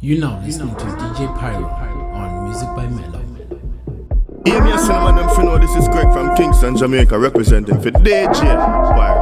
You now listening to DJ Pyro on Music by Mello. Hear me a cinnamon for know this is Greg from Kingston, Jamaica, representing for DJ Pyro.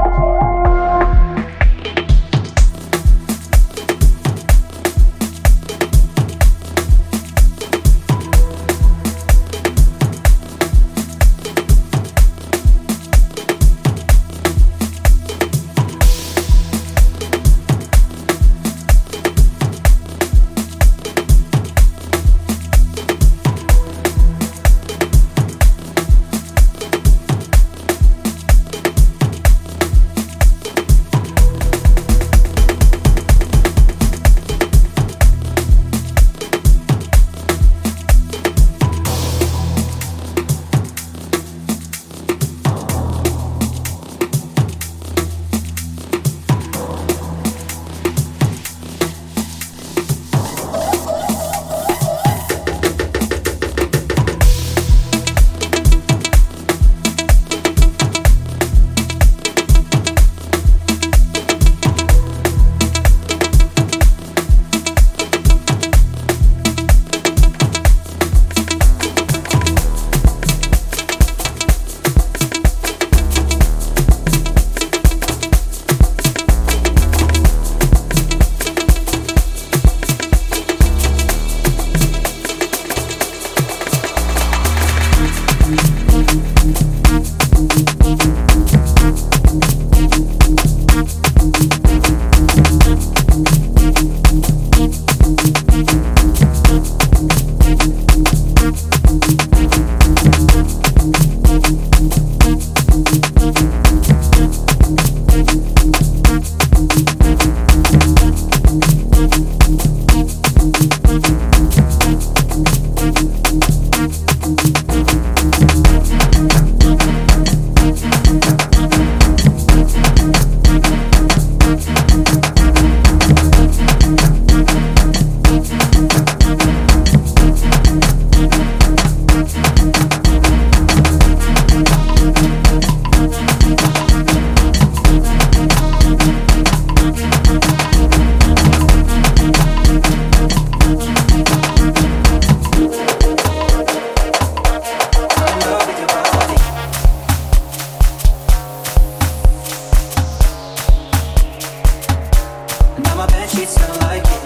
she so like it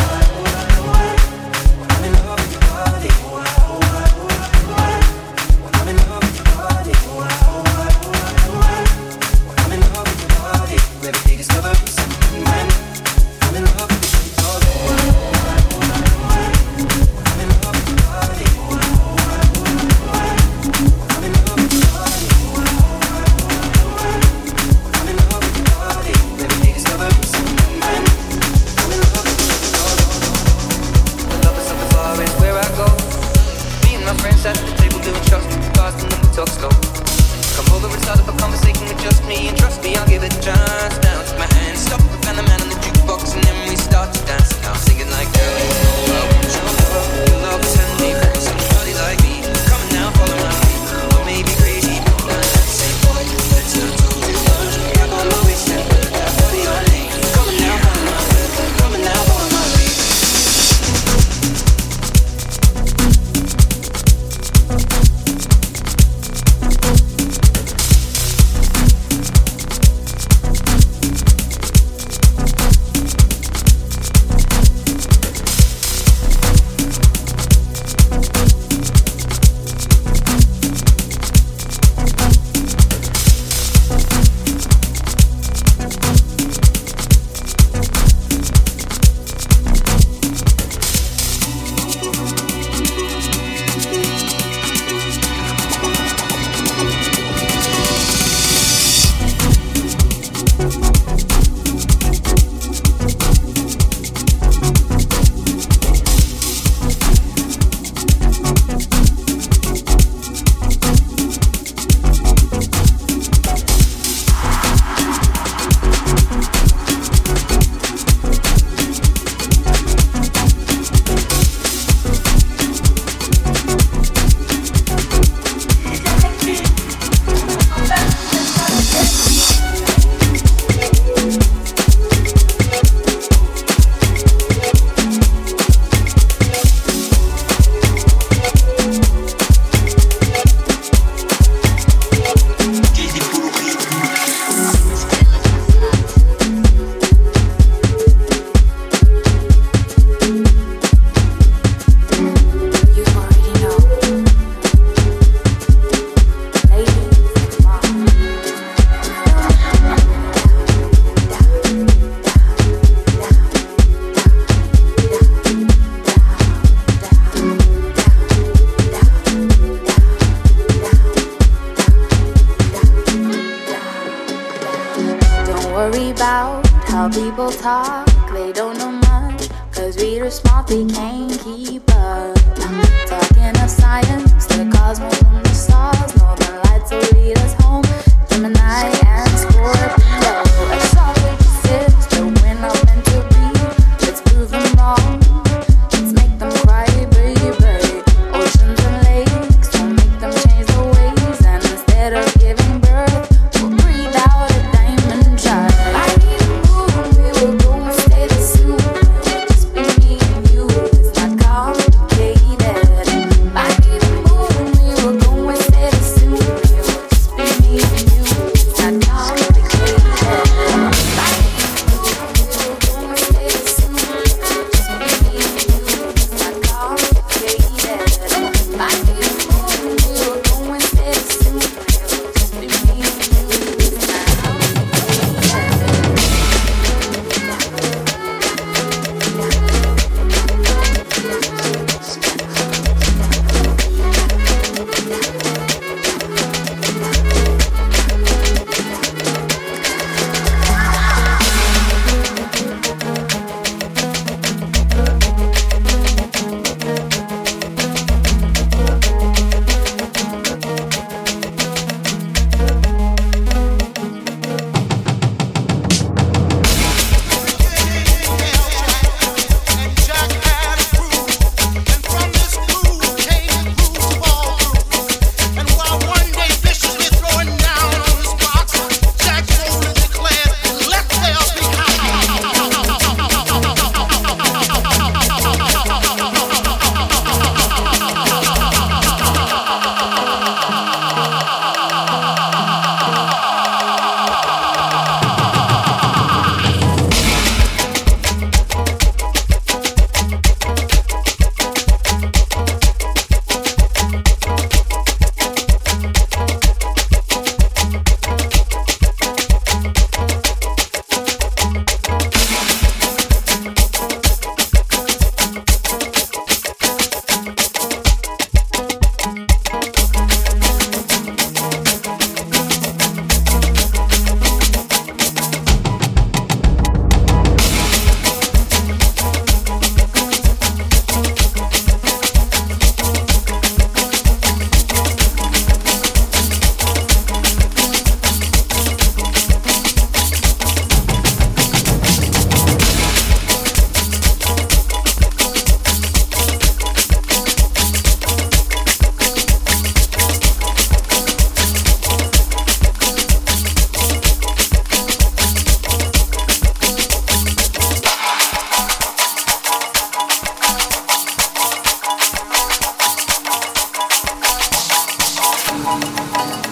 Thank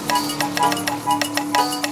you.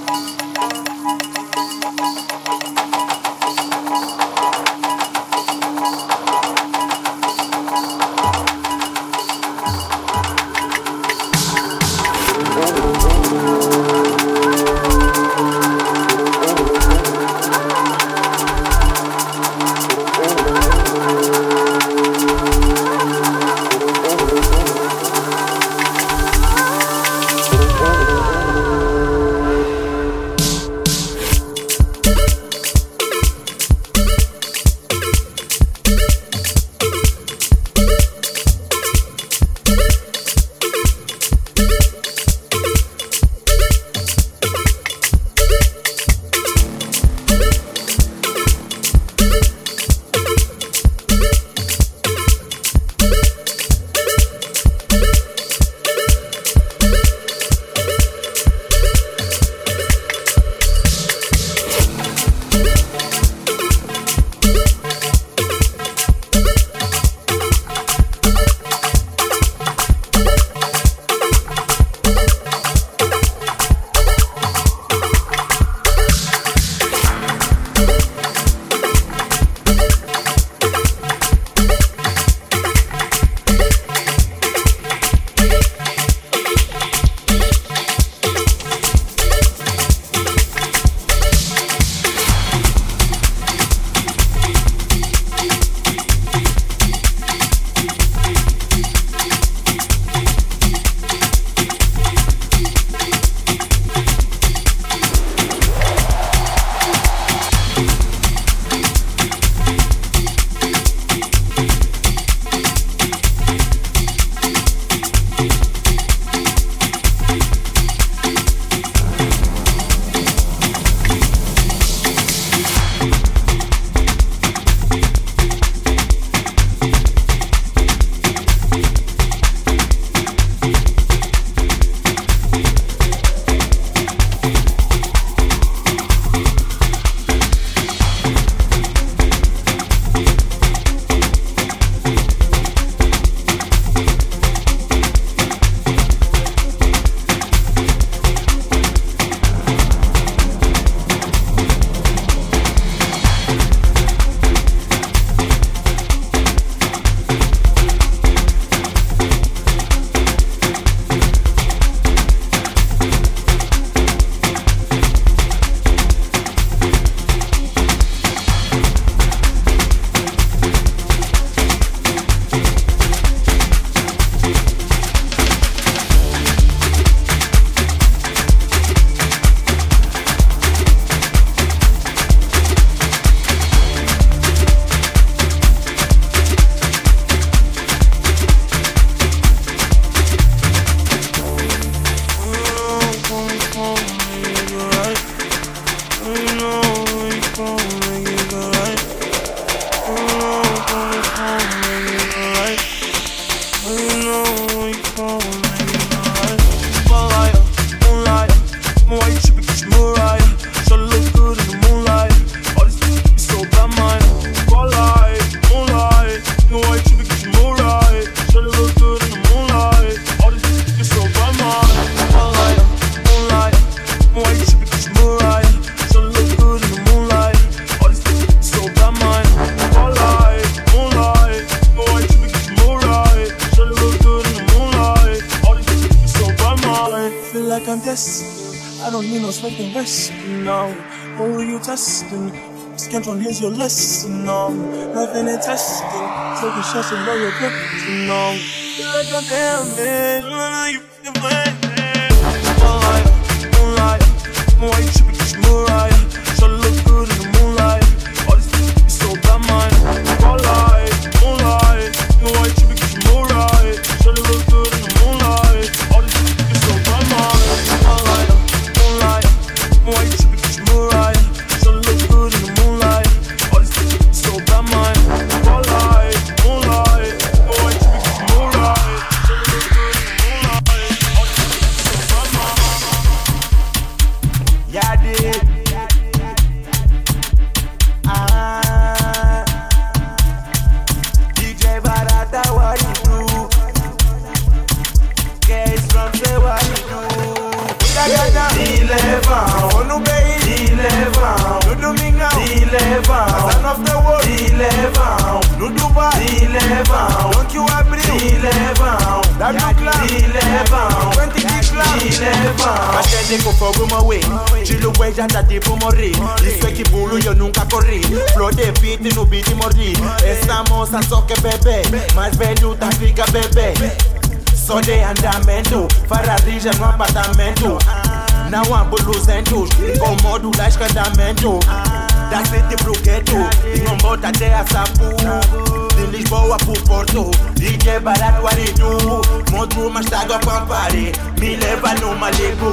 control is your lesson, no Laughing and testing, taking shots and roll your grip, you know You're like a damage, I know you've been playing Don't lie, don't lie, why you Isso que bulu eu nunca corri. Flow de beat no beat morri. Essa moça só que bebê Mais velho tá fica bebê. Só de andamento Fararija no apartamento. Não há buluzentos Incomodo das candamento Da city pro gueto Incomoda até a sapu De Lisboa pro Porto DJ barato aridu Modo mas água pampare Me leva no Malibu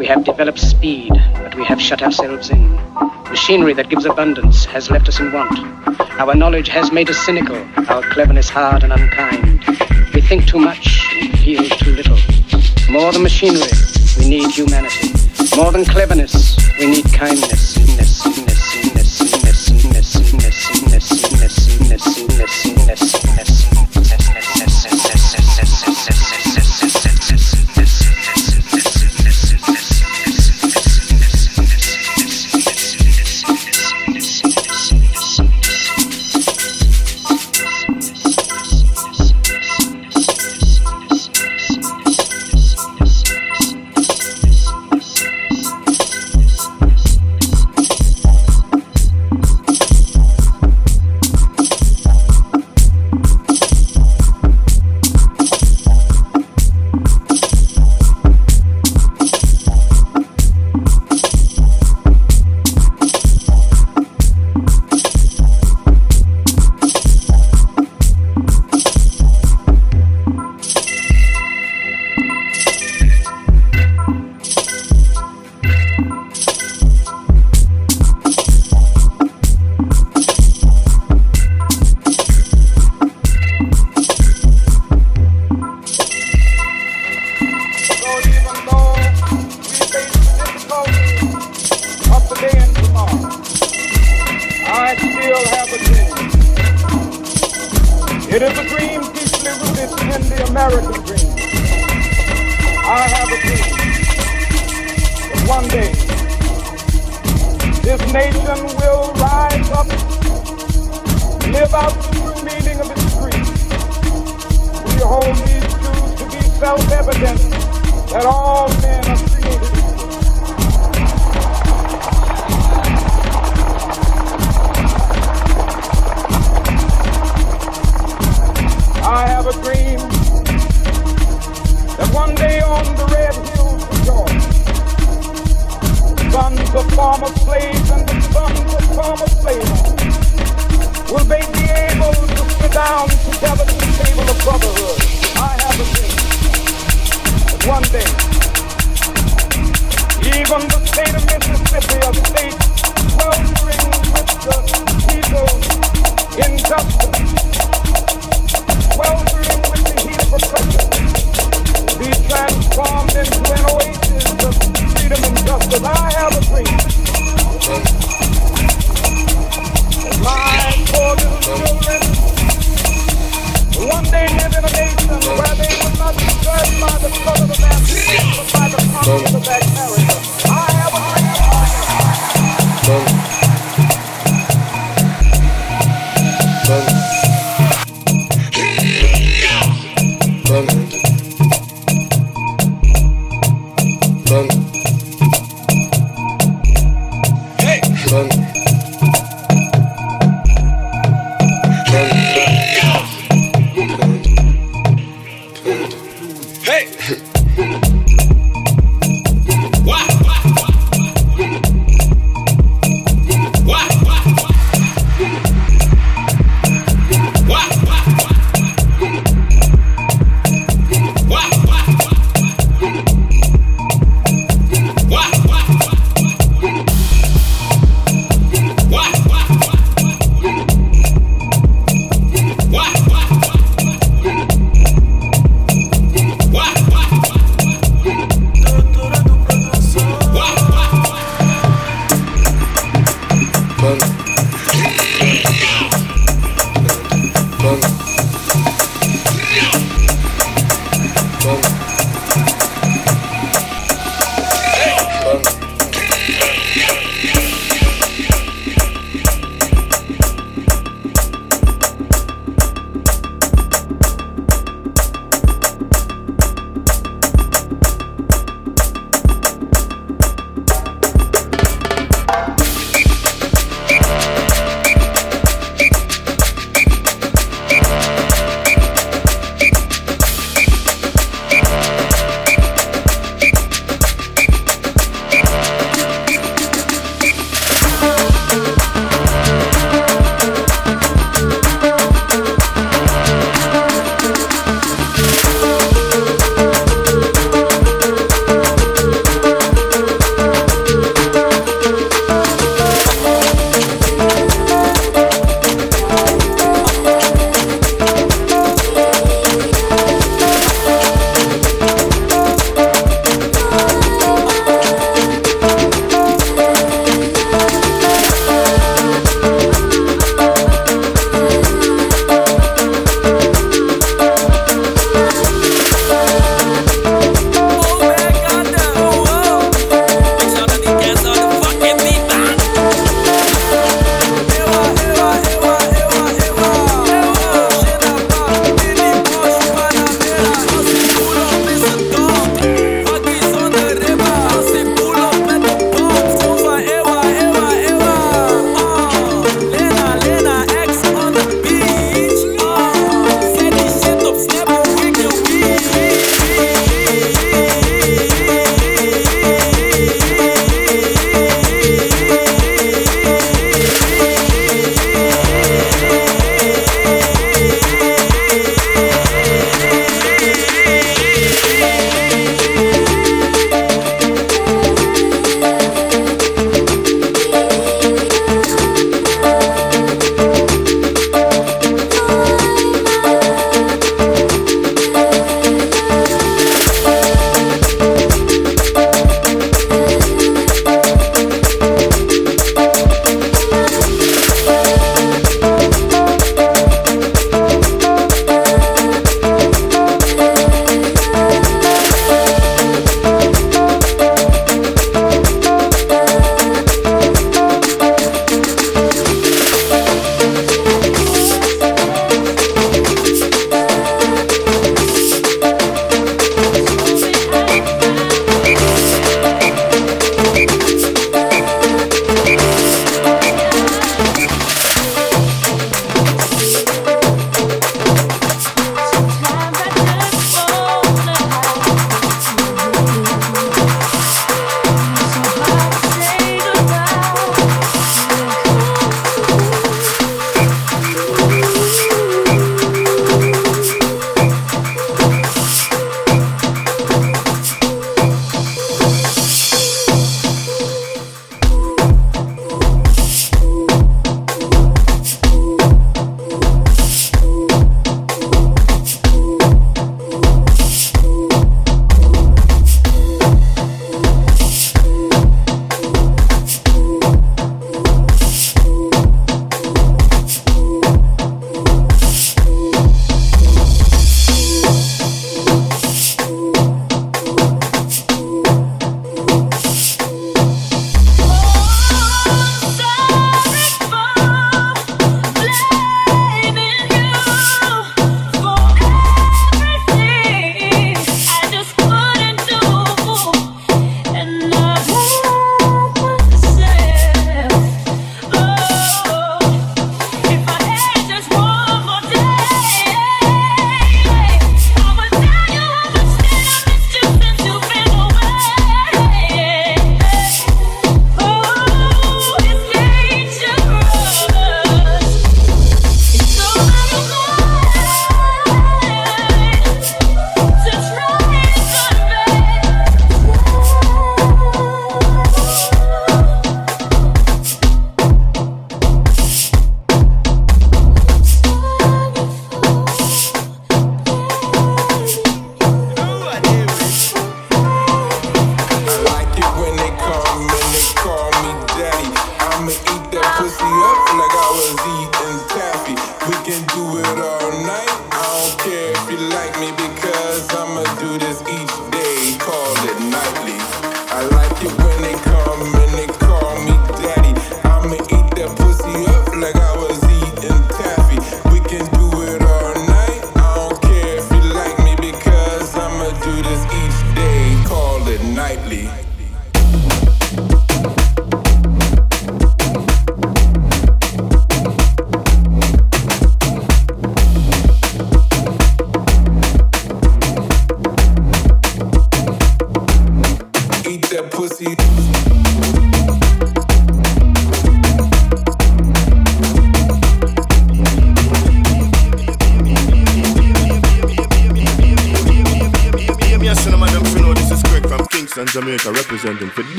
We have developed speed, but we have shut ourselves in. Machinery that gives abundance has left us in want. Our knowledge has made us cynical, our cleverness hard and unkind. We think too much and feel too little. More than machinery, we need humanity. More than cleverness, we need kindness. Ness, ness, ness, Sir.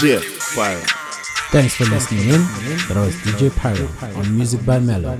Pyro. Thanks for listening in. That was DJ Pyro on Music by Mellow.